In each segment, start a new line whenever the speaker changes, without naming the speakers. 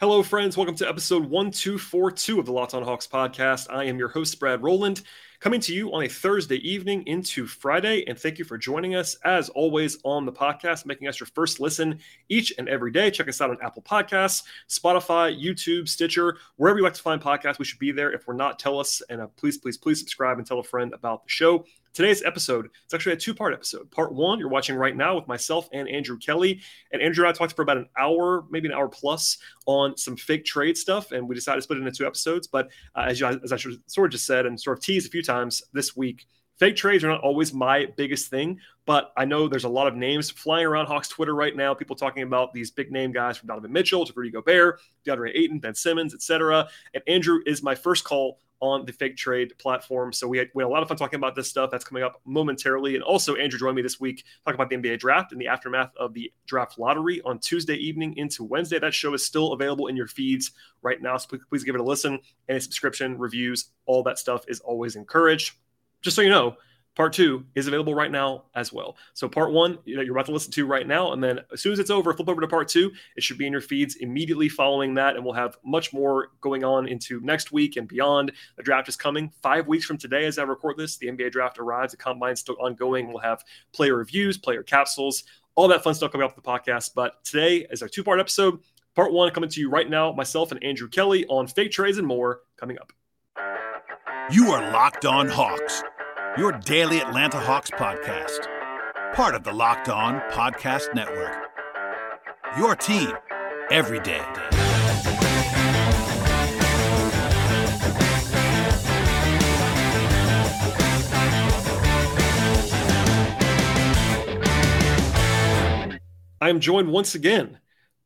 Hello, friends. Welcome to episode 1242 of the Locked on Hawks podcast. I am your host, Brad Roland, coming to you on a Thursday evening into Friday. And thank you for joining us, as always, on the podcast, making us your first listen each and every day. Check us out on Apple Podcasts, Spotify, YouTube, Stitcher, wherever you like to find podcasts. We should be there. If we're not, tell us. And uh, please, please, please subscribe and tell a friend about the show. Today's episode, it's actually a two part episode. Part one, you're watching right now with myself and Andrew Kelly. And Andrew and I talked for about an hour, maybe an hour plus, on some fake trade stuff. And we decided to split it into two episodes. But uh, as, you, as I sort of just said and sort of teased a few times this week, fake trades are not always my biggest thing, but I know there's a lot of names flying around Hawks Twitter right now. People talking about these big name guys from Donovan Mitchell to Rudy Gobert, DeAndre Ayton, Ben Simmons, etc. And Andrew is my first call on the fake trade platform. So we had, we had a lot of fun talking about this stuff. That's coming up momentarily. And also, Andrew joined me this week talking about the NBA draft and the aftermath of the draft lottery on Tuesday evening into Wednesday. That show is still available in your feeds right now. So please, please give it a listen. Any subscription, reviews, all that stuff is always encouraged. Just so you know, Part two is available right now as well. So part one that you're about to listen to right now, and then as soon as it's over, flip over to part two. It should be in your feeds immediately following that, and we'll have much more going on into next week and beyond. The draft is coming five weeks from today as I record this. The NBA draft arrives. The combine's still ongoing. We'll have player reviews, player capsules, all that fun stuff coming up the podcast. But today is our two-part episode. Part one coming to you right now, myself and Andrew Kelly on fake trades and more coming up.
You are locked on Hawks your daily Atlanta Hawks podcast. Part of the Locked On Podcast Network. Your team every day.
I am joined once again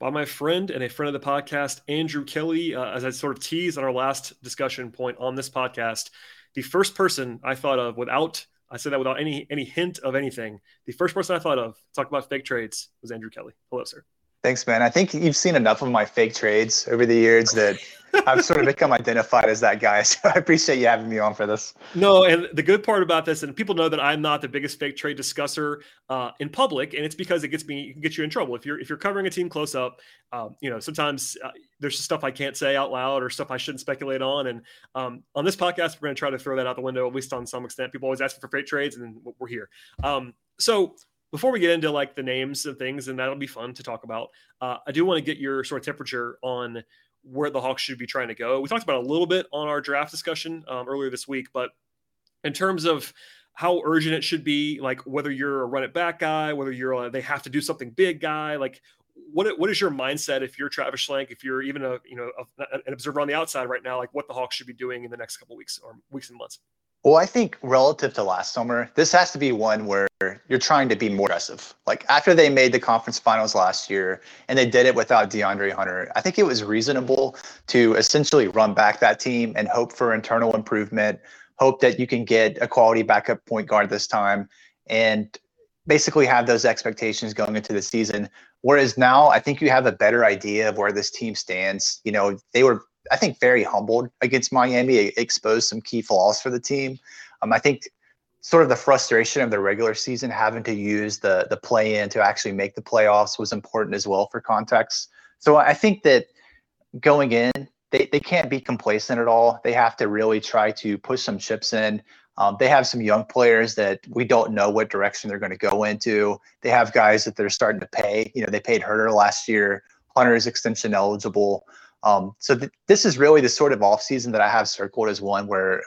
by my friend and a friend of the podcast, Andrew Kelly. Uh, as I sort of teased on our last discussion point on this podcast, the first person I thought of without I said that without any any hint of anything. The first person I thought of talk about fake trades was Andrew Kelly. Hello, sir.
Thanks, man. I think you've seen enough of my fake trades over the years that I've sort of become identified as that guy. So I appreciate you having me on for this.
No, and the good part about this, and people know that I'm not the biggest fake trade discusser uh, in public, and it's because it gets me get you in trouble. If you're if you're covering a team close up, um, you know sometimes uh, there's stuff I can't say out loud or stuff I shouldn't speculate on. And um, on this podcast, we're going to try to throw that out the window at least on some extent. People always ask for fake trades, and we're here. Um, so before we get into like the names and things, and that'll be fun to talk about, uh, I do want to get your sort of temperature on where the Hawks should be trying to go. We talked about a little bit on our draft discussion um, earlier this week, but in terms of how urgent it should be, like whether you're a run it back guy, whether you're a, they have to do something big guy, like what what is your mindset if you're Travis Schlenk, if you're even a you know a, an observer on the outside right now, like what the Hawks should be doing in the next couple weeks or weeks and months?
Well, I think relative to last summer, this has to be one where you're trying to be more aggressive. Like after they made the conference finals last year and they did it without DeAndre Hunter, I think it was reasonable to essentially run back that team and hope for internal improvement, hope that you can get a quality backup point guard this time, and basically have those expectations going into the season. Whereas now, I think you have a better idea of where this team stands. You know, they were I think, very humbled against Miami. It exposed some key flaws for the team. Um, I think sort of the frustration of the regular season having to use the the play in to actually make the playoffs was important as well for context. So I think that going in, they, they can't be complacent at all. They have to really try to push some chips in. Um, they have some young players that we don't know what direction they're going to go into. They have guys that they're starting to pay. You know, they paid Huerter last year. Hunter is extension eligible. Um, so th- this is really the sort of offseason that I have circled as one where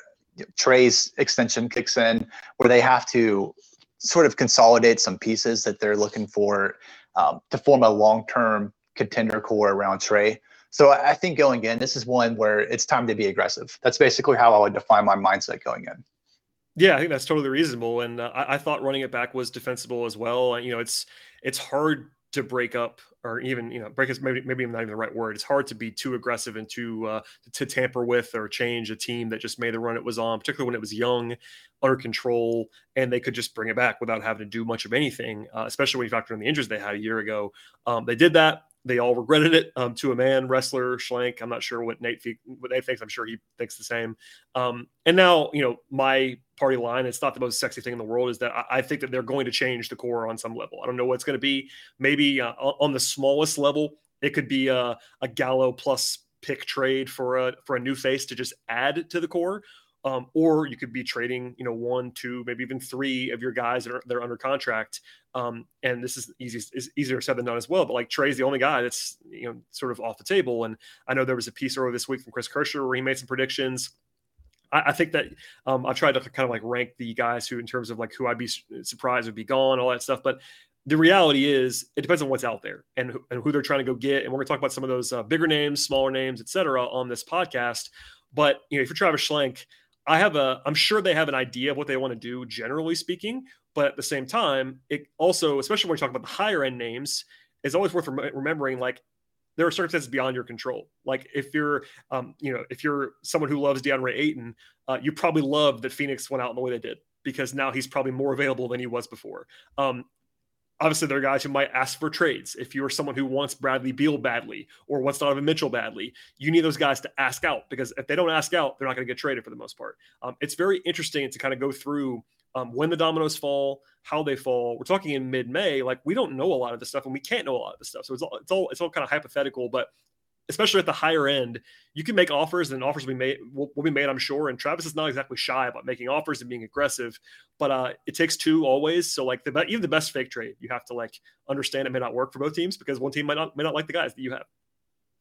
Trae's extension kicks in, where they have to sort of consolidate some pieces that they're looking for um, to form a long-term contender core around Trae. So I think going in, this is one where it's time to be aggressive. That's basically how I would define my mindset going in.
Yeah, I think that's totally reasonable, and uh, I, I, thought running it back was defensible as well. You know, it's it's hard to break up or even you know break is maybe maybe not even the right word. It's hard to be too aggressive and to uh, to tamper with or change a team that just made the run it was on, particularly when it was young, under control, and they could just bring it back without having to do much of anything. Uh, especially when you factor in the injuries they had a year ago. Um, they did that. They all regretted it um, to a man. Wrestler Schlenk. I'm not sure what Nate what Nate thinks. I'm sure he thinks the same. Um, and now you know my party line. It's not the most sexy thing in the world. Is that I, I think that they're going to change the core on some level. I don't know what it's going to be. Maybe uh, on the smallest level, It could be a, a Gallo plus pick trade for a for a new face to just add to the core. Um, or you could be trading, you know, one, two, maybe even three of your guys that are, that are under contract. Um, and this is easy, is easier said than done as well. But like Trae's the only guy that's you know sort of off the table. And I know there was a piece earlier this week from Chris Kirschner where he made some predictions. I, I think that um, I tried to kind of like rank the guys who, in terms of like who I'd be surprised would be gone, all that stuff. But the reality is it depends on what's out there and, and who they're trying to go get. And we're going to talk about some of those uh, bigger names, smaller names, et cetera, on this podcast. But you know, if you're Travis Schlenk, I have a, I'm sure they have an idea of what they want to do, generally speaking. But at the same time, it also, especially when we talk about the higher end names, is always worth rem- remembering like there are circumstances beyond your control. Like if you're, um, you know, if you're someone who loves DeAndre Ayton, uh, you probably love that Phoenix went out in the way they did because now he's probably more available than he was before. Um, obviously there are guys who might ask for trades. If you're someone who wants Bradley Beal badly or wants Donovan Mitchell badly, you need those guys to ask out because if they don't ask out, they're not going to get traded for the most part. Um, it's very interesting to kind of go through um, when the dominoes fall, how they fall. We're talking in mid-May, like we don't know a lot of this stuff, and we can't know a lot of this stuff. So it's all it's all it's all kind of hypothetical. But especially at the higher end, you can make offers and offers will be made will, will, be made, I'm sure. And Travis is not exactly shy about making offers and being aggressive, but uh, it takes two always. So like the even the best fake trade, you have to like understand it may not work for both teams because one team might not may not like the guys that you have.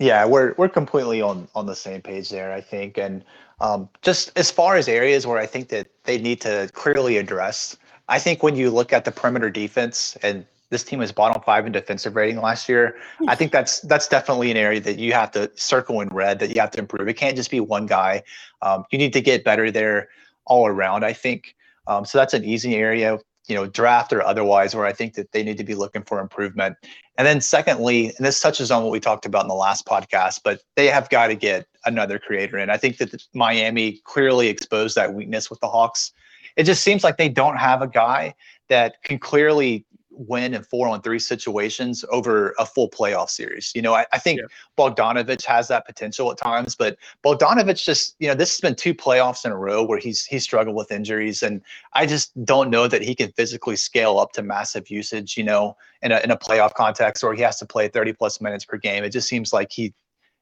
Yeah, we're we're completely on on the same page there, I think. And um, just as far as areas where I think that they need to clearly address, I think when you look at the perimeter defense and this team was bottom five in defensive rating last year. I think that's that's definitely an area that you have to circle in red that you have to improve. It can't just be one guy. Um, you need to get better there all around. I think um, so. That's an easy area, you know, draft or otherwise, where I think that they need to be looking for improvement. And then secondly, and this touches on what we talked about in the last podcast, but they have got to get another creator in. I think that Miami clearly exposed that weakness with the Hawks. It just seems like they don't have a guy that can clearly win in four on three situations over a full playoff series. You know, I, I think yeah. Bogdanovich has that potential at times, but Bogdanovich just, you know, this has been two playoffs in a row where he's he's struggled with injuries. And I just don't know that he can physically scale up to massive usage, you know, in a in a playoff context or he has to play 30 plus minutes per game. It just seems like he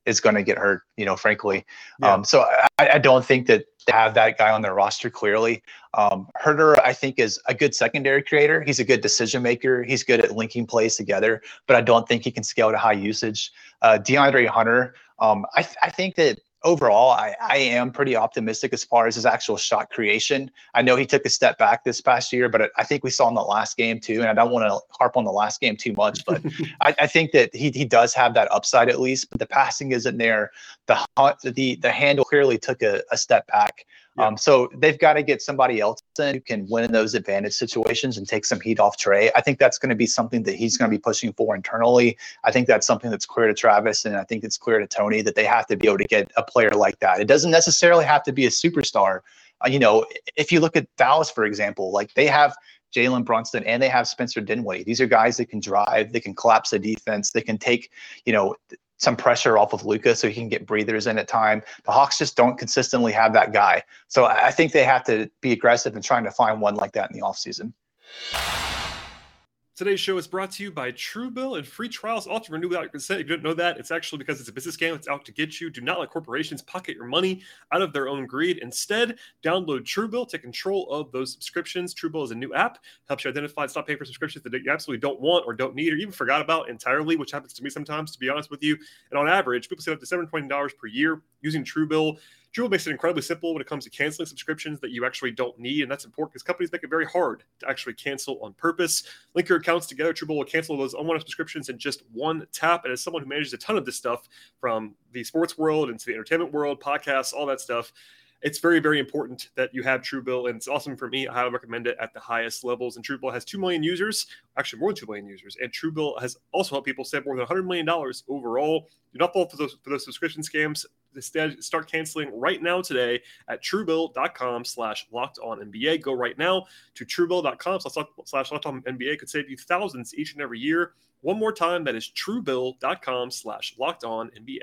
is going to get hurt, you know, frankly. Yeah. Um, so I, I, don't think that they have that guy on their roster clearly. Um, Huerter, I think, is a good secondary creator. He's a good decision maker. He's good at linking plays together, but I don't think he can scale to high usage. Uh, DeAndre Hunter, um, I, I think that overall, I, I am pretty optimistic as far as his actual shot creation. I know he took a step back this past year, but I think we saw in the last game too. And I don't want to harp on the last game too much, but I, I, think that he, he does have that upside at least. But the passing isn't there. The the the handle clearly took a, a step back. Yeah. Um, so they've got to get somebody else in who can win in those advantage situations and take some heat off Trae. I think that's going to be something that he's going to be pushing for internally. I think that's something that's clear to Travis, and I think it's clear to Tony that they have to be able to get a player like that. It doesn't necessarily have to be a superstar. Uh, you know, if you look at Dallas, for example, like they have Jalen Brunson and they have Spencer Dinwiddie. These are guys that can drive, they can collapse the defense, they can take, you know, some pressure off of Luka so he can get breathers in at time. The Hawks just don't consistently have that guy. So I think they have to be aggressive in trying to find one like that in the offseason.
Today's show is brought to you by Truebill and free trials often renew without your consent. If you don't know that, it's actually because it's a business scam. It's out to get you. Do not let corporations pocket your money out of their own greed. Instead, download Truebill, to control of those subscriptions. Truebill is a new app, helps you identify and stop paying for subscriptions that you absolutely don't want or don't need or even forgot about entirely, which happens to me sometimes, to be honest with you. And on average, people save up to $720 per year using Truebill. Truebill makes it incredibly simple when it comes to canceling subscriptions that you actually don't need. And that's important because companies make it very hard to actually cancel on purpose. Link your accounts together. Truebill will cancel those unwanted subscriptions in just one tap. And as someone who manages a ton of this stuff from the sports world into the entertainment world, podcasts, all that stuff, it's very, very important that you have Truebill, and it's awesome for me. I highly recommend it at the highest levels. And Truebill has 2 million users, actually more than 2 million users. And Truebill has also helped people save more than $100 million overall. Do not fall for those, for those subscription scams. Instead, start canceling right now today at truebill.com slash locked on NBA. Go right now to truebill.com slash locked on NBA. Could save you thousands each and every year. One more time, that is truebill.com slash locked on NBA.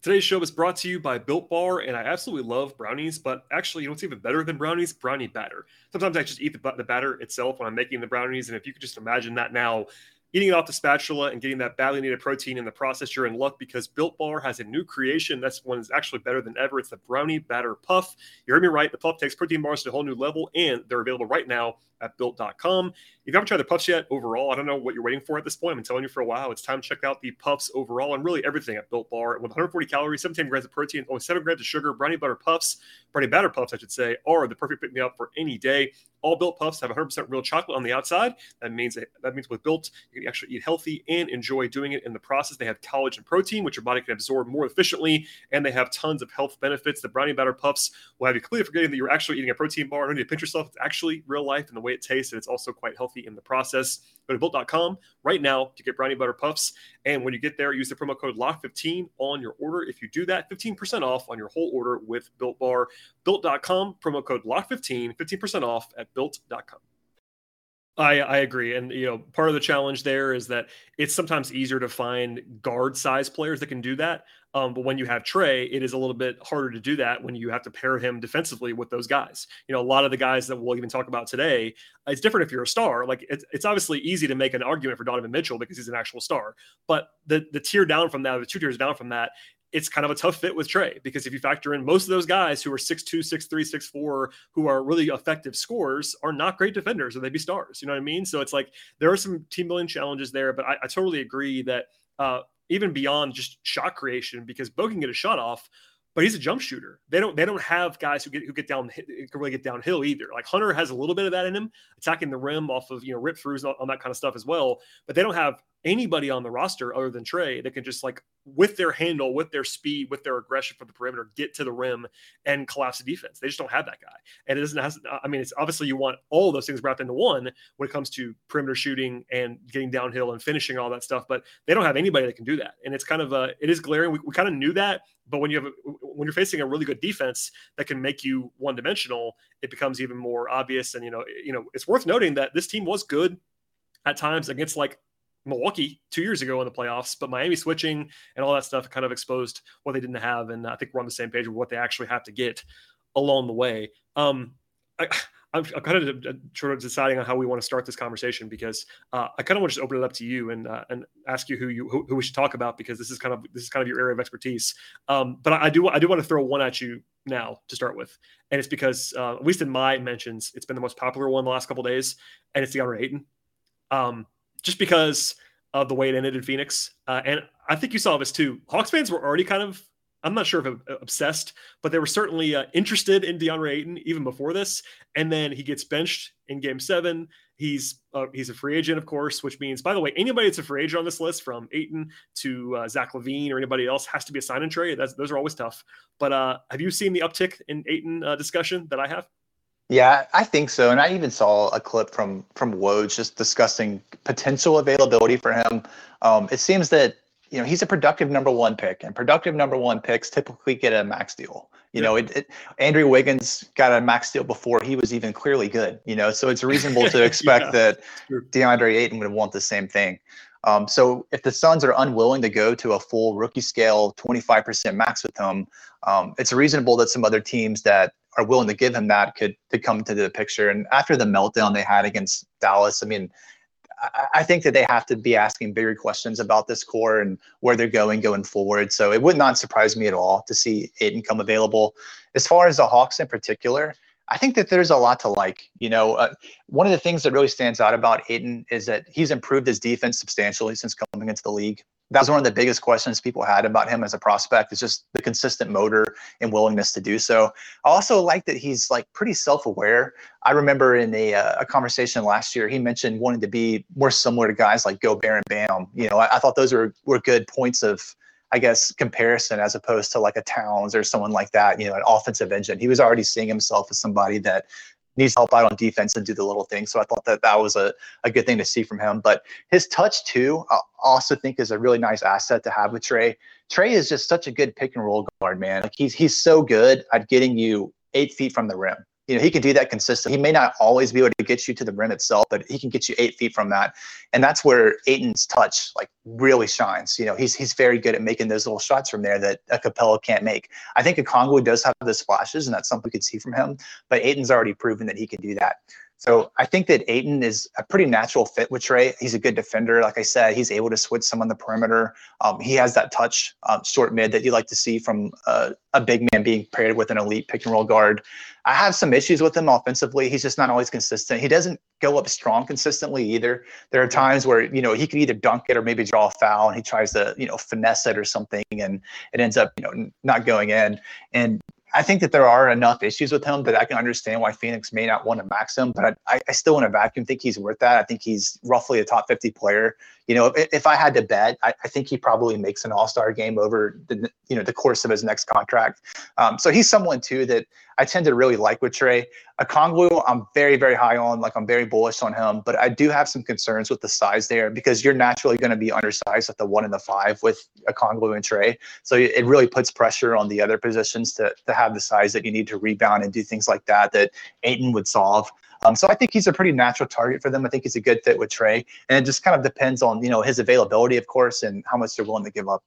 Today's show is brought to you by Built Bar, and I absolutely love brownies, but actually, you know what's even better than brownies? Brownie batter. Sometimes I just eat the, the batter itself when I'm making the brownies, and if you could just imagine that now, eating it off the spatula and getting that badly needed protein in the process, you're in luck because Built Bar has a new creation. That's one is actually better than ever. It's the brownie batter puff. You heard me right. The puff takes protein bars to a whole new level, and they're available right now at built.com. You haven't tried the puffs yet, overall, I don't know what you're waiting for at this point. I've been telling you for a while. It's time to check out the puffs overall and really everything at Built Bar. With 140 calories, 17 grams of protein, only 7 grams of sugar, brownie butter puffs, brownie batter puffs, I should say, are the perfect pick me up for any day. All built puffs have 100% real chocolate on the outside. That means that means with built, you can actually eat healthy and enjoy doing it in the process. They have collagen protein, which your body can absorb more efficiently, and they have tons of health benefits. The brownie batter puffs will have you completely forgetting that you're actually eating a protein bar. You don't need to pinch yourself. It's actually real life and the way it tastes, and it's also quite healthy in the process. Go to built.com right now to get brownie butter puffs. And when you get there, use the promo code LOCK15 on your order. If you do that, 15% off on your whole order with Built Bar. Built.com, promo code LOCK15, 15% off at built.com. I, I agree. And, you know, part of the challenge there is that it's sometimes easier to find guard size players that can do that. Um, but when you have Trae, it is a little bit harder to do that when you have to pair him defensively with those guys. You know, a lot of the guys that we'll even talk about today, it's different if you're a star. Like it's, it's obviously easy to make an argument for Donovan Mitchell because he's an actual star. But the the tier down from that, the two tiers down from that, it's kind of a tough fit with Trae because if you factor in most of those guys who are 6'2, 6'3, 6'4, who are really effective scorers, are not great defenders or they'd be stars. You know what I mean? So it's like there are some team building challenges there, but I, I totally agree that uh, even beyond just shot creation, because Bo can get a shot off, but he's a jump shooter. They don't they don't have guys who get who get down can really get downhill either. Like Hunter has a little bit of that in him, attacking the rim off of you know rip throughs on, on that kind of stuff as well. But they don't have anybody on the roster other than Trae that can just like with their handle, with their speed, with their aggression for the perimeter, get to the rim and collapse the defense. They just don't have that guy. And it doesn't have, I mean, it's obviously you want all those things wrapped into one when it comes to perimeter shooting and getting downhill and finishing all that stuff. But they don't have anybody that can do that. And it's kind of, uh, it is glaring. We, we kind of knew that, but when you have, a, when you're facing a really good defense that can make you one dimensional, it becomes even more obvious. And, you know, you know, it's worth noting that this team was good at times against like Milwaukee two years ago in the playoffs, but Miami switching and all that stuff kind of exposed what they didn't have. And I think we're on the same page with what they actually have to get along the way. Um, I, I'm, I'm, kind of sort of deciding on how we want to start this conversation because uh, I kind of want to just open it up to you and uh, and ask you who you who, who, we should talk about because this is kind of this is kind of your area of expertise. Um, but I, I, do I do want to throw one at you now to start with, and it's because uh, at least in my mentions, it's been the most popular one the last couple days, and it's DeAndre Ayton. Um, just because of the way it ended in Phoenix. Uh, and I think you saw this too. Hawks fans were already kind of, I'm not sure if obsessed, but they were certainly uh, interested in DeAndre Ayton even before this. And then he gets benched in game seven. He's uh, he's a free agent, of course, which means, by the way, anybody that's a free agent on this list, from Ayton to uh, Zach LaVine or anybody else, has to be a sign and trade. That's, those are always tough. But uh, have you seen the uptick in Ayton uh, discussion that I have?
Yeah, I think so. And I even saw a clip from from Woj just discussing potential availability for him. Um, it seems that you know he's a productive number one pick, and productive number one picks typically get a max deal. You know, it, it, Andrew Wiggins got a max deal before he was even clearly good. You know, so it's reasonable to expect yeah, that DeAndre Ayton would want the same thing. Um, so if the Suns are unwilling to go to a full rookie scale 25% max with him, um, it's reasonable that some other teams that are willing to give him that could could come into the picture. And after the meltdown they had against Dallas, I mean, I, think that they have to be asking bigger questions about this core and where they're going going forward. So it would not surprise me at all to see Ayton come available. As far as the Hawks in particular, I think that there's a lot to like. You know, uh, one of the things that really stands out about Ayton is that he's improved his defense substantially since coming into the league that was one of the biggest questions people had about him as a prospect is just the consistent motor and willingness to do so. I also like that he's like pretty self-aware. I remember in a, uh, a conversation last year, he mentioned wanting to be more similar to guys like Gobert and Bam. You know, I, I thought those were, were good points of, I guess, comparison as opposed to like a Towns or someone like that, you know, an offensive engine. He was already seeing himself as somebody that needs help out on defense and do the little things. So I thought that that was a, a good thing to see from him. But his touch too, I also think is a really nice asset to have with Trae. Trae is just such a good pick and roll guard, man. Like he's he's so good at getting you eight feet from the rim you know, he can do that consistently. He may not always be able to get you to the rim itself, but he can get you eight feet from that. And that's where Ayton's touch like really shines. You know, he's he's very good at making those little shots from there that a Capela can't make. I think Okongwu does have the splashes, and that's something we could see from him. But Ayton's already proven that he can do that. So I think that Ayton is a pretty natural fit with Trae. He's a good defender. Like I said, he's able to switch some on the perimeter. Um, he has that touch, um, short mid that you like to see from uh, a big man being paired with an elite pick and roll guard. I have some issues with him offensively. He's just not always consistent. He doesn't go up strong consistently either. There are times where, you know, he could either dunk it or maybe draw a foul and he tries to, you know, finesse it or something and it ends up, you know, not going in. And I think that there are enough issues with him that I can understand why Phoenix may not want to max him, but I, I still in a vacuum think he's worth that. I think he's roughly a top 50 player. You know, if, if I had to bet, I, I, think he probably makes an all-star game over the, you know, the course of his next contract. Um, so he's someone too that I tend to really like with Trae. Okongwu, I'm very, very high on, like I'm very bullish on him, but I do have some concerns with the size there because you're naturally going to be undersized at the one and the five with a Okongwu and Trae. So it really puts pressure on the other positions to, to have the size that you need to rebound and do things like that that Ayton would solve. Um, so I think he's a pretty natural target for them. I think he's a good fit with Trae, and it just kind of depends on you know his availability, of course, and how much they're willing to give up.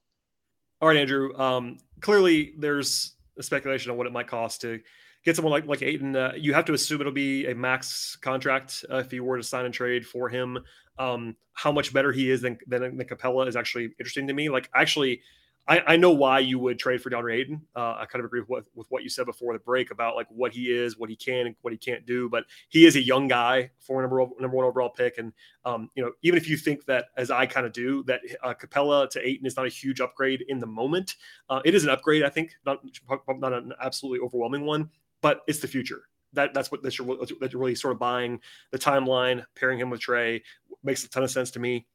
All right, Andrew. Um, clearly, there's a speculation on what it might cost to get someone like like Ayton, uh, you have to assume it'll be a max contract uh, if you were to sign and trade for him. Um, how much better he is than than, than Capela is actually interesting to me. Like actually, I, I know why you would trade for DeAndre Ayton. Uh, I kind of agree with what, with what you said before the break about like what he is, what he can, and what he can't do. But he is a young guy for number number one overall pick, and um, you know even if you think that as I kind of do that uh, Capela to Ayton is not a huge upgrade in the moment, uh, it is an upgrade. I think not not an absolutely overwhelming one but it's the future. That that's what that you're, that you're really sort of buying the timeline, pairing him with Trae makes a ton of sense to me.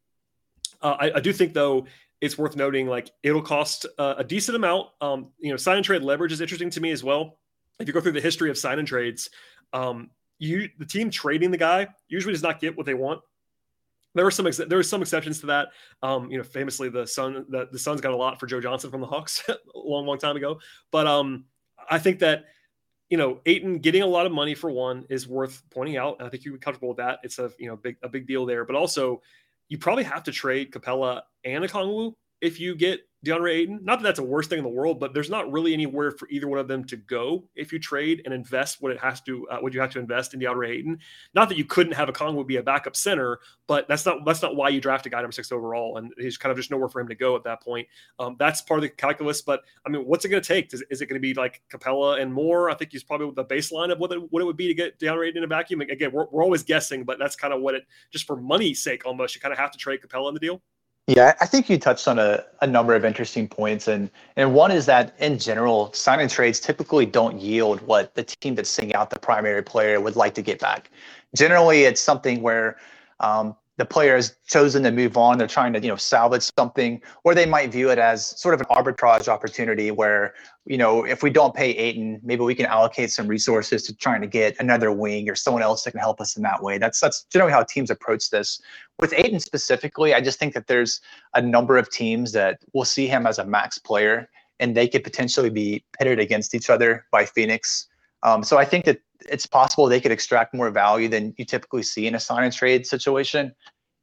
Uh, I, I, do think though it's worth noting like it'll cost uh, a decent amount. Um, you know, sign and trade leverage is interesting to me as well. If you go through the history of sign and trades, um, you the team trading the guy usually does not get what they want. There were some ex- there were some exceptions to that. Um, you know, famously the Sun the, the Suns got a lot for Joe Johnson from the Hawks a long long time ago. But um, I think that you know, Ayton getting a lot of money for one is worth pointing out. I think you'd be comfortable with that. It's a you know big a big deal there. But also, you probably have to trade Capela and Okongwu if you get DeAndre Ayton. Not that that's a worst thing in the world, but there's not really anywhere for either one of them to go if you trade and invest what it has to, uh, what you have to invest in DeAndre Ayton. Not that you couldn't have Okongwu be a backup center, but that's not that's not why you draft a guy number six overall, and he's kind of just nowhere for him to go at that point. Um, that's part of the calculus. But I mean, what's it going to take? Is, is it going to be like Capela and more? I think he's probably the baseline of what it, what it would be to get DeAndre Ayton in a vacuum. Again, we're, we're always guessing, but that's kind of what it just for money's sake almost. You kind of have to trade Capela in the deal.
Yeah, I think you touched on a, a number of interesting points. And, and one is that in general, sign and trades typically don't yield what the team that's sending out the primary player would like to get back. Generally, it's something where um, the player has chosen to move on. They're trying to, you know, salvage something, or they might view it as sort of an arbitrage opportunity where, you know, if we don't pay Ayton, maybe we can allocate some resources to trying to get another wing or someone else that can help us in that way. That's that's generally how teams approach this. With Ayton specifically, I just think that there's a number of teams that will see him as a max player, and they could potentially be pitted against each other by Phoenix. Um, so I think that it's possible they could extract more value than you typically see in a sign and trade situation.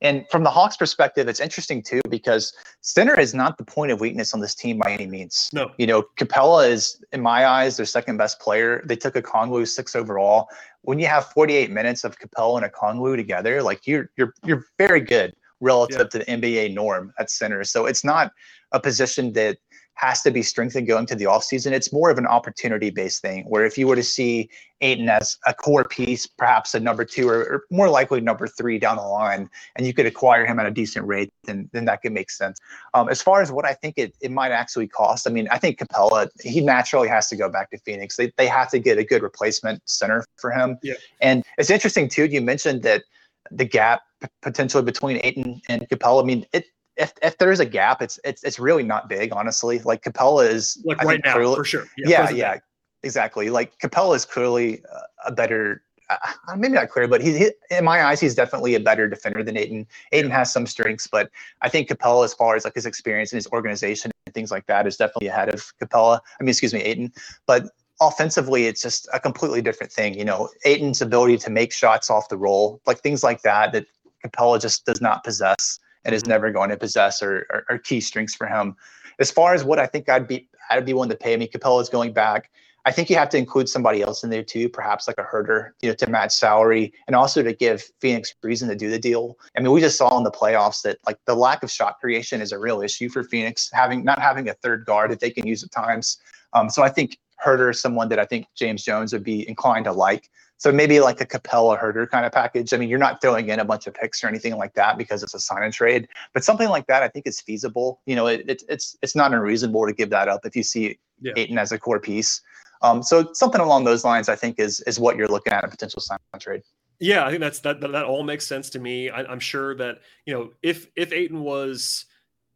And from the Hawks' perspective, it's interesting too because center is not the point of weakness on this team by any means.
No,
you know, Capela is, in my eyes, their second best player. They took Okongwu six overall. When you have 48 minutes of Capela and Okongwu together, like you're you're you're very good relative yeah. to the NBA norm at center. So it's not a position that has to be strengthened going to the offseason. It's more of an opportunity based thing where if you were to see Ayton as a core piece, perhaps a number two or, or, more likely number three down the line, and you could acquire him at a decent rate, then, then that could make sense. Um, as far as what I think it, it might actually cost, I mean, I think Capela, he naturally has to go back to Phoenix. They, they have to get a good replacement center for him.
Yeah.
And it's interesting, too, you mentioned that the gap potentially between Ayton and Capela. I mean, it if if there's a gap, it's it's it's really not big, honestly. Like Capela is
like I right now clearly, for sure.
Yeah, yeah, yeah exactly. Like Capela is clearly a better. Uh, maybe not clear, but he, he, in my eyes, he's definitely a better defender than Ayton. Ayton yeah. has some strengths, but I think Capela, as far as like his experience and his organization and things like that, is definitely ahead of Capela. I mean, excuse me, Ayton. But offensively, it's just a completely different thing. You know, Ayton's ability to make shots off the roll, like things like that, that Capela just does not possess and is never going to possess or, or, or, key strengths for him. As far as what I think I'd be, I'd be willing to pay. I mean, Capela is going back. I think you have to include somebody else in there too, perhaps like a Huerter, you know, to match salary and also to give Phoenix reason to do the deal. I mean, we just saw in the playoffs that like the lack of shot creation is a real issue for Phoenix, having not having a third guard that they can use at times. Um, so I think Huerter is someone that I think James Jones would be inclined to like. So maybe like a Capela Huerter kind of package. I mean, you're not throwing in a bunch of picks or anything like that because it's a sign and trade, but something like that I think is feasible. You know, it, it it's it's not unreasonable to give that up if you see yeah. Ayton as a core piece. Um, so something along those lines, I think, is is what you're looking at a potential sign and trade.
Yeah, I think that's that, that. That all makes sense to me. I, I'm sure that you know if if Ayton was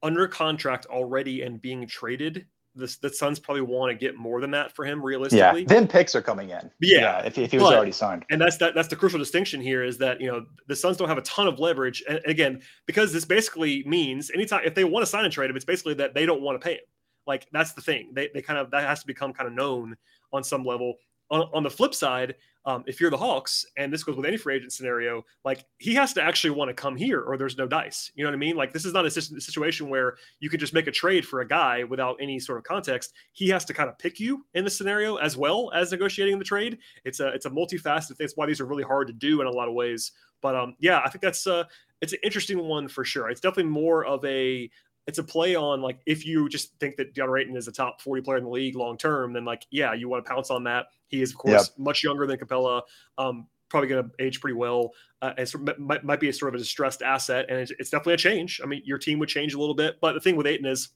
under contract already and being traded, the, the Suns probably want to get more than that for him realistically.
Yeah, then picks are coming in.
Yeah, yeah
if, if he was but, already signed.
And that's that. That's the crucial distinction here is that you know the Suns don't have a ton of leverage. And again, because this basically means anytime if they want to sign and trade him, it's basically that they don't want to pay him. Like that's the thing. They they kind of that has to become kind of known on some level. On, on the flip side, um, if you're the Hawks, and this goes with any free agent scenario, like he has to actually want to come here, or there's no dice. You know what I mean? Like this is not a situation where you can just make a trade for a guy without any sort of context. He has to kind of pick you in the scenario as well as negotiating the trade. It's a it's a multifaceted. That's why these are really hard to do in a lot of ways. But um, yeah, I think that's uh, it's an interesting one for sure. It's definitely more of a it's a play on like if you just think that DeAndre Ayton is a top 40 player in the league long term, then like yeah, you want to pounce on that. He is of course yep. much younger than Capela, Um, probably going to age pretty well. Uh, and might, might be a sort of a distressed asset, and it's, it's, definitely a change. I mean, your team would change a little bit, but the thing with Ayton is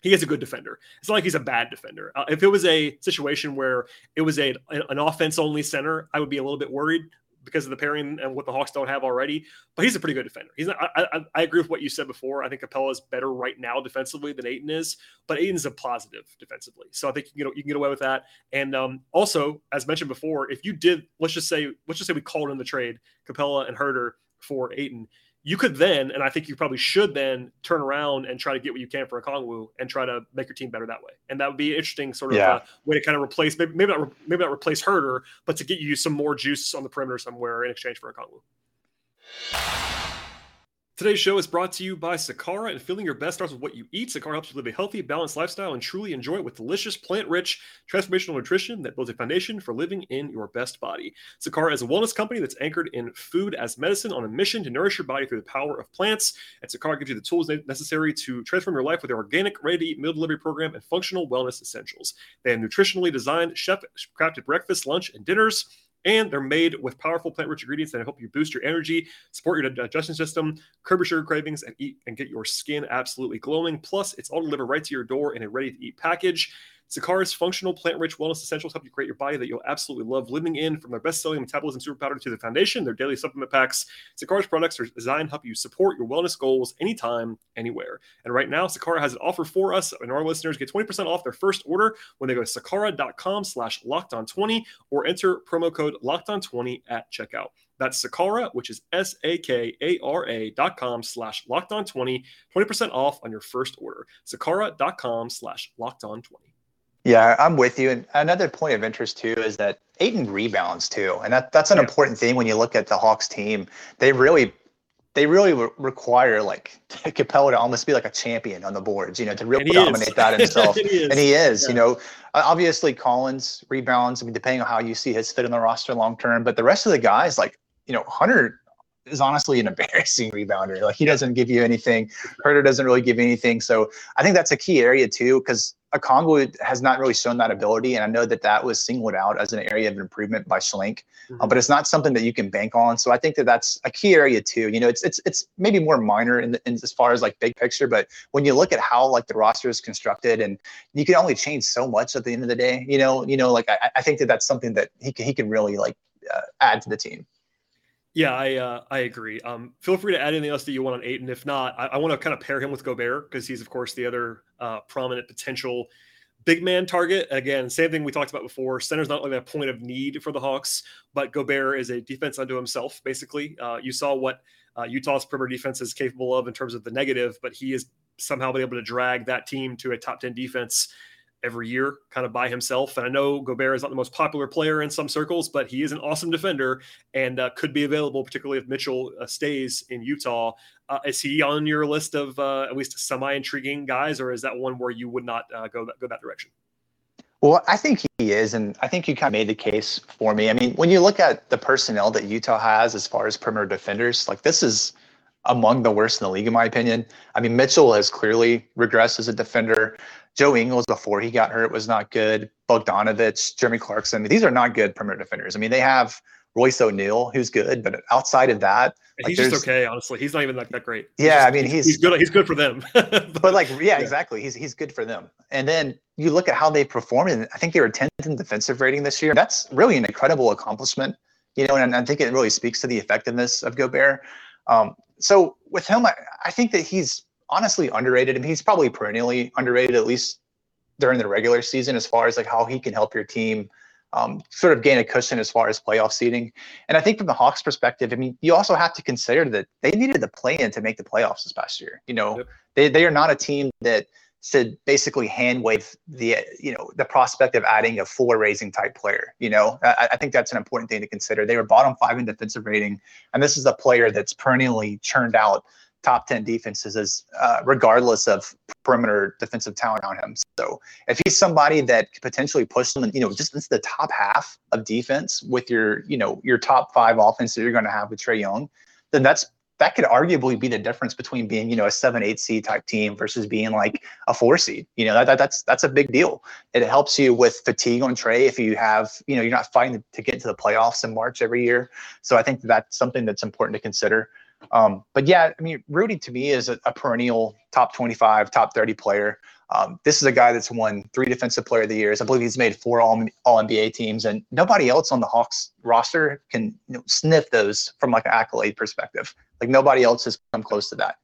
he is a good defender. It's not like he's a bad defender. Uh, if it was a situation where it was a an offense only center, I would be a little bit worried because of the pairing and what the Hawks don't have already. But he's a pretty good defender. He's not, I, I, I agree with what you said before. I think Capela is better right now defensively than Ayton is, but Ayton's a positive defensively. So I think you know you can get away with that. And um, also, as mentioned before, if you did, let's just say, let's just say we called in the trade Capela and Huerter for Ayton you could then, and I think you probably should then turn around and try to get what you can for Okongwu and try to make your team better that way. And that would be an interesting sort of yeah. uh, way to kind of replace, maybe, maybe not, maybe not replace Huerter, but to get you some more juice on the perimeter somewhere in exchange for Okongwu. Today's show is brought to you by Sakara, and feeling your best starts with what you eat. Sakara helps you live a healthy, balanced lifestyle and truly enjoy it with delicious, plant-rich, transformational nutrition that builds a foundation for living in your best body. Sakara is a wellness company that's anchored in food as medicine on a mission to nourish your body through the power of plants. And Sakara gives you the tools necessary to transform your life with their organic, ready-to-eat meal delivery program and functional wellness essentials. They have nutritionally designed, chef-crafted breakfast, lunch, and dinners and they're made with powerful plant-rich ingredients that help you boost your energy, support your digestion system, curb your sugar cravings, and eat and get your skin absolutely glowing. Plus, it's all delivered right to your door in a ready-to-eat package. Sakara's functional plant-rich wellness essentials help you create your body that you'll absolutely love living in. From their best-selling metabolism super powder to the foundation, their daily supplement packs, Sakara's products are designed to help you support your wellness goals anytime, anywhere. And right now, Sakara has an offer for us, and our listeners get 20% off their first order when they go to sakara.com slash locked on 20 or enter promo code locked on 20 at checkout. That's Sakara, which is S A K A R A dot com slash locked on 20, 20% off on your first order. Sakara.com slash locked on 20.
Yeah, I'm with you. And another point of interest too is that Ayton rebounds too, and that that's an yeah. important thing when you look at the Hawks team. They really they really re- require like Capela to almost be like a champion on the boards, you know, to really dominate is. that himself. and he is, and he is yeah. you know, obviously Collins rebounds. I mean, depending on how you see his fit in the roster long term, but the rest of the guys, like you know, Hunter is honestly an embarrassing rebounder. Like he doesn't give you anything. Huerter doesn't really give you anything. So I think that's a key area too, because Okongwu has not really shown that ability, and I know that that was singled out as an area of improvement by Schlenk, uh, mm-hmm. uh, but it's not something that you can bank on. So I think that that's a key area too. You know, it's it's it's maybe more minor in, the, in as far as like big picture, but when you look at how like the roster is constructed, and you can only change so much at the end of the day. You know, you know, like I, I think that that's something that he can, he can really like uh, add to the team.
Yeah, I uh, I agree. Um, feel free to add anything else that you want on eight, and If not, I, I want to kind of pair him with Gobert because he's of course the other uh, prominent potential big man target. Again, same thing we talked about before. Center's not only a point of need for the Hawks, but Gobert is a defense unto himself. Basically, uh, you saw what uh, Utah's perimeter defense is capable of in terms of the negative, but he has somehow been able to drag that team to a top ten defense every year, kind of by himself. And I know Gobert is not the most popular player in some circles, but he is an awesome defender and uh, could be available, particularly if Mitchell uh, stays in Utah. Uh, is he on your list of uh, at least semi intriguing guys, or is that one where you would not uh, go that, go that direction?
Well, I think he is, and I think you kind of made the case for me. I mean, when you look at the personnel that Utah has as far as perimeter defenders, like this is among the worst in the league, in my opinion. I mean, Mitchell has clearly regressed as a defender. Joe Ingles, before he got hurt, was not good. Bogdanovich, Jeremy Clarkson, these are not good perimeter defenders. I mean, they have Royce O'Neale, who's good, but outside of that,
like he's just okay. Honestly, he's not even like that great.
He's yeah,
just,
I mean, he's
he's good. He's good for them.
but, but, like, yeah, yeah, exactly. He's he's good for them. And then you look at how they performed, and I think they were 10th in defensive rating this year. That's really an incredible accomplishment, you know. And I think it really speaks to the effectiveness of Gobert. Um, so with him, I, I think that he's honestly underrated. I mean, he's probably perennially underrated, at least during the regular season, as far as like how he can help your team um, sort of gain a cushion as far as playoff seeding. And I think from the Hawks' perspective, I mean, you also have to consider that they needed the play in to make the playoffs this past year. You know, yep. they, they are not a team that should basically hand wave the you know the prospect of adding a floor raising type player. You know, I, I, think that's an important thing to consider. They were bottom five in defensive rating, and this is a player that's perennially churned out top 10 defenses as uh, regardless of perimeter defensive talent on him. So if he's somebody that could potentially push them, you know, just into the top half of defense with your, you know, your top five offense that you're going to have with Trae Young, then that's that could arguably be the difference between being, you know, a seven, eight seed type team versus being like a four seed. You know, that, that that's that's a big deal. It helps you with fatigue on Trae if you have, you know, you're not fighting to get to the playoffs in March every year. So I think that's something that's important to consider. Um, but yeah, I mean, Rudy to me is a, a perennial top 25, top 30 player. Um, this is a guy that's won three Defensive Player of the Years. I believe he's made four All, All NBA teams, and nobody else on the Hawks roster can you know, sniff those from like an accolade perspective. Like nobody else has come close to that.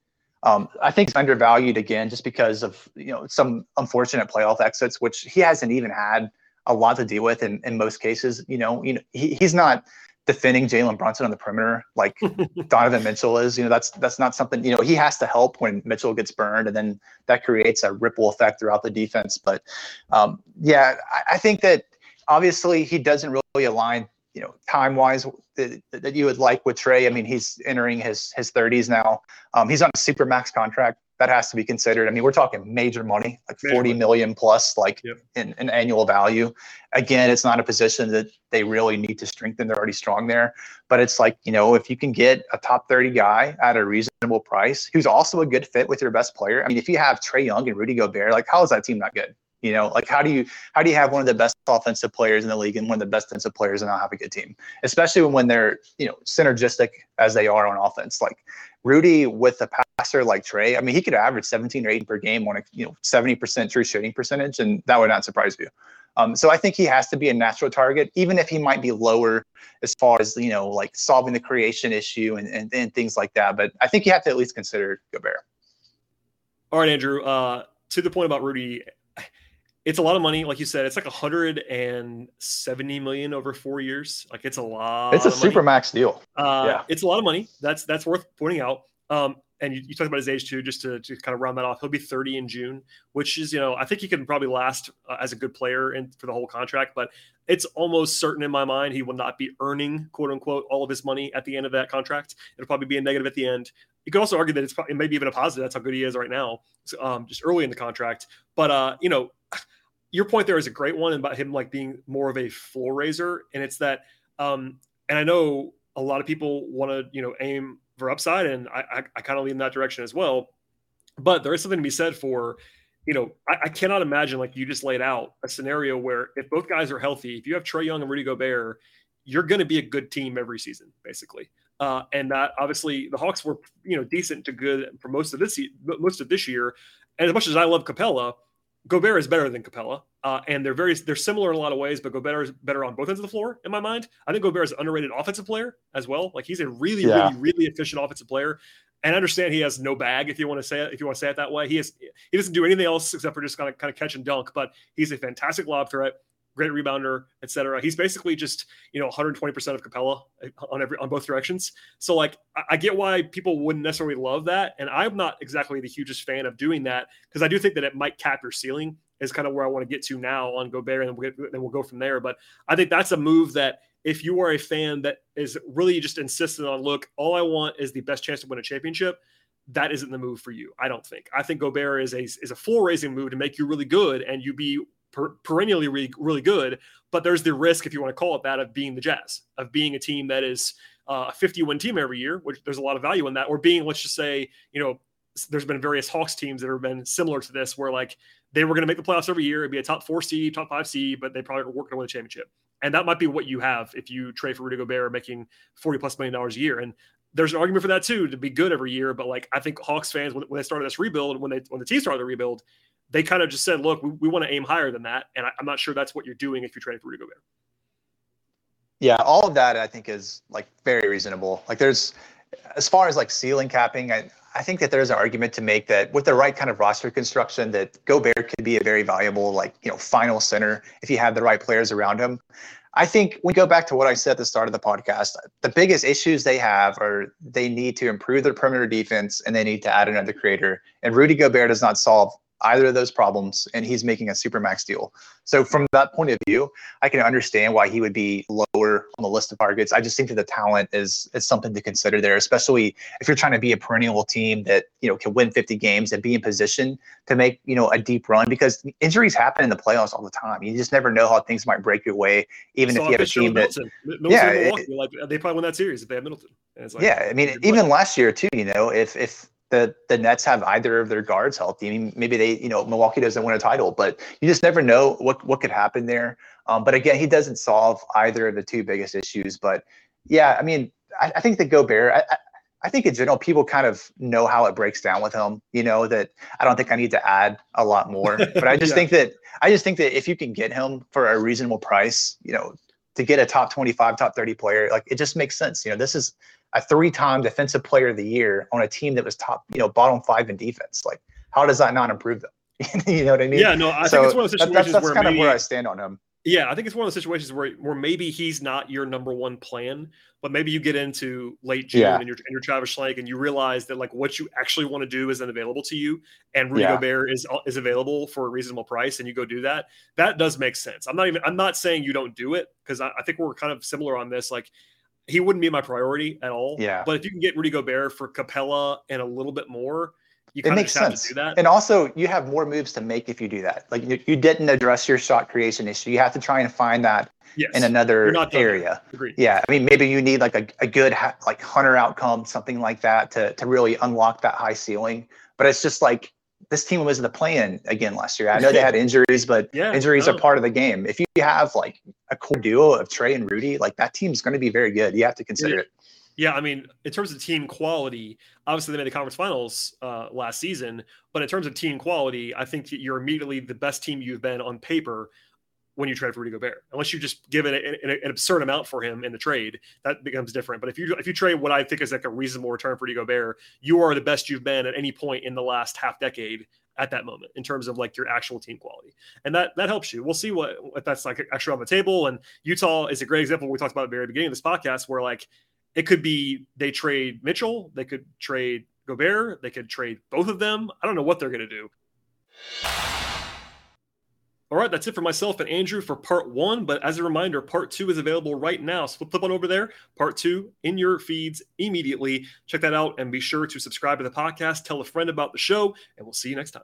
Um, I think he's undervalued again just because of you know some unfortunate playoff exits, which he hasn't even had a lot to deal with in, in most cases. You know, you know he, he's not defending Jalen Brunson on the perimeter like Donovan Mitchell is. You know, that's that's not something, you know, he has to help when Mitchell gets burned and then that creates a ripple effect throughout the defense. But um, yeah, I, I, think that obviously he doesn't really align, you know, time wise that, that you would like with Trae. I mean, he's entering his his 30s now. Um, he's on a super max contract that has to be considered. I mean, we're talking major money, like major 40 money. million plus, like yep. in, in annual value. Again, it's not a position that they really need to strengthen. They're already strong there. But it's like, you know, if you can get a top 30 guy at a reasonable price who's also a good fit with your best player. I mean, if you have Trae Young and Rudy Gobert, like how is that team not good? You know, like how do you how do you have one of the best offensive players in the league and one of the best defensive players and not have a good team? Especially when they're, you know, synergistic as they are on offense. Like Rudy with a passer like Trae, I mean, he could average 17 or 18 per game on a you know 70% true shooting percentage, and that would not surprise you. Um, so I think he has to be a natural target, even if he might be lower as far as you know, like solving the creation issue and, and, and things like that. But I think you have to at least consider Gobert.
All right, Andrew. Uh, to the point about Rudy, it's a lot of money, like you said. It's like 170 million over four years. Like it's a lot.
It's a super max deal.
Uh, yeah, it's a lot of money. That's that's worth pointing out. Um, and you, you, talked about his age too, just to, to kind of round that off. He'll be 30 in June, which is, you know, I think he can probably last uh, as a good player in, for the whole contract, but it's almost certain in my mind he will not be earning, quote unquote, all of his money at the end of that contract. It'll probably be a negative at the end. You could also argue that it's probably, maybe even a positive. That's how good he is right now, um, just early in the contract. But, uh, you know, your point there is a great one about him like being more of a floor raiser, and it's that. Um, and I know a lot of people want to you know aim for upside, and I I, I kind of lean in that direction as well. But there is something to be said for, you know, I, I, cannot imagine like you just laid out a scenario where if both guys are healthy, if you have Trae Young and Rudy Gobert, you're going to be a good team every season, basically. Uh, and that obviously the Hawks were you know decent to good for most of this most of this year. And as much as I love Capela, Gobert is better than Capela, uh, and they're very they're similar in a lot of ways. But Gobert is better on both ends of the floor in my mind. I think Gobert is an underrated offensive player as well. Like he's a really yeah. really really efficient offensive player. And I understand he has no bag if you want to say it if you want to say it that way. He has he doesn't do anything else except for just kind of kind of catch and dunk. But he's a fantastic lob threat great rebounder, etc. He's basically just you know 120% of Capela uh, on every on both directions. So like I, I, get why people wouldn't necessarily love that, and I'm not exactly the hugest fan of doing that because I do think that it might cap your ceiling. Is kind of where I want to get to now on Gobert, and we'll get, then we'll go from there. But I think that's a move that if you are a fan that is really just insistent on look, all I want is the best chance to win a championship that isn't the move for you. I don't think. I think Gobert is a is a floor raising move to make you really good and you be per- perennially really, good, but there's the risk, if you want to call it that, of being the Jazz, of being a team that is uh, a 50 win team every year, which there's a lot of value in that, or being, let's just say, you know, there's been various Hawks teams that have been similar to this, where like they were going to make the playoffs every year, it'd be a top four seed, top five seed, but they probably were going to win a championship. And that might be what you have if you trade for Rudy Gobert making 40 plus million dollars a year. And there's an argument for that too, to be good every year. But like, I think Hawks fans, when, when they started this rebuild, when they, when the team started the rebuild, they kind of just said, look, we, we want to aim higher than that. And I, am not sure that's what you're doing if you're trading for Rudy Gobert.
Yeah, all of that I think is like very reasonable. Like there's, as far as like ceiling capping, I, I think that there's an argument to make that with the right kind of roster construction, that Gobert could be a very valuable, like, you know, final center if you have the right players around him. I think we go back to what I said at the start of the podcast. The biggest issues they have are they need to improve their perimeter defense and they need to add another creator. And Rudy Gobert does not solve either of those problems and he's making a super max deal. So from that point of view, I can understand why he would be lower on the list of targets. I just think that the talent is is something to consider there, especially if you're trying to be a perennial team that, you know, can win 50 games and be in position to make, you know, a deep run because injuries happen in the playoffs all the time. You just never know how things might break your way even if you have a team that
Middleton, yeah, it, like they probably win that series if they have Middleton.
Like, yeah, I mean, even last year too, you know, if if the the Nets have either of their guards healthy. I mean, maybe they, you know, Milwaukee doesn't win a title, but you just never know what what could happen there. Um, but again, he doesn't solve either of the two biggest issues. But yeah, I mean, I, I think the Gobert. I, I think in general, people kind of know how it breaks down with him. You know that I don't think I need to add a lot more, but I just yeah. think that I just think that if you can get him for a reasonable price, you know, to get a top 25, top 30 player, like it just makes sense. You know, this is a three-time defensive player of the year on a team that was top, you know, bottom five in defense. Like, how does that not improve them? you know what I mean?
Yeah, no, I so think it's one of those situations
that's, that's
where
kind
maybe,
of where I stand on him.
Yeah, I think it's one of the situations where where maybe he's not your number one plan, but maybe you get into late June yeah. and you're and you're Travis Schlenk and you realize that like what you actually want to do isn't available to you, and Rudy yeah. Gobert is uh, is available for a reasonable price, and you go do that. That does make sense. I'm not even I'm not saying you don't do it because I, I think we're kind of similar on this. Like he wouldn't be my priority at all.
Yeah.
But if you can get Rudy Gobert for Capela and a little bit more, you it makes sense.
And also, you have more moves to make if you do that. Like you, you didn't address your shot creation issue. You have to try and find that yes. in another area. Yeah. I mean, maybe you need like a, a good like Hunter outcome, something like that, to to really unlock that high ceiling. But it's just like this team was in the plan again last year. I know they had injuries, but yeah, injuries no. are part of the game. If you have like a core duo of Trae and Rudy, like that team's going to be very good. You have to consider
yeah.
it.
Yeah, I mean, in terms of team quality, obviously they made the conference finals uh, last season, but in terms of team quality, I think you're immediately the best team you've been on paper when you trade for Rudy Gobert. Unless you just give it an, an, absurd amount for him in the trade, that becomes different. But if you if you trade what I think is like a reasonable return for Rudy Gobert, you are the best you've been at any point in the last half decade at that moment in terms of like your actual team quality, and that that helps you. We'll see what if that's like actually on the table. And Utah is a great example. We talked about at the very beginning of this podcast, where like it could be they trade Mitchell, they could trade Gobert, they could trade both of them. I don't know what they're going to do. All right, that's it for myself and Andrew for part one. But as a reminder, part two is available right now. So flip on over there, part two in your feeds immediately. Check that out and be sure to subscribe to the podcast, tell a friend about the show, and we'll see you next time.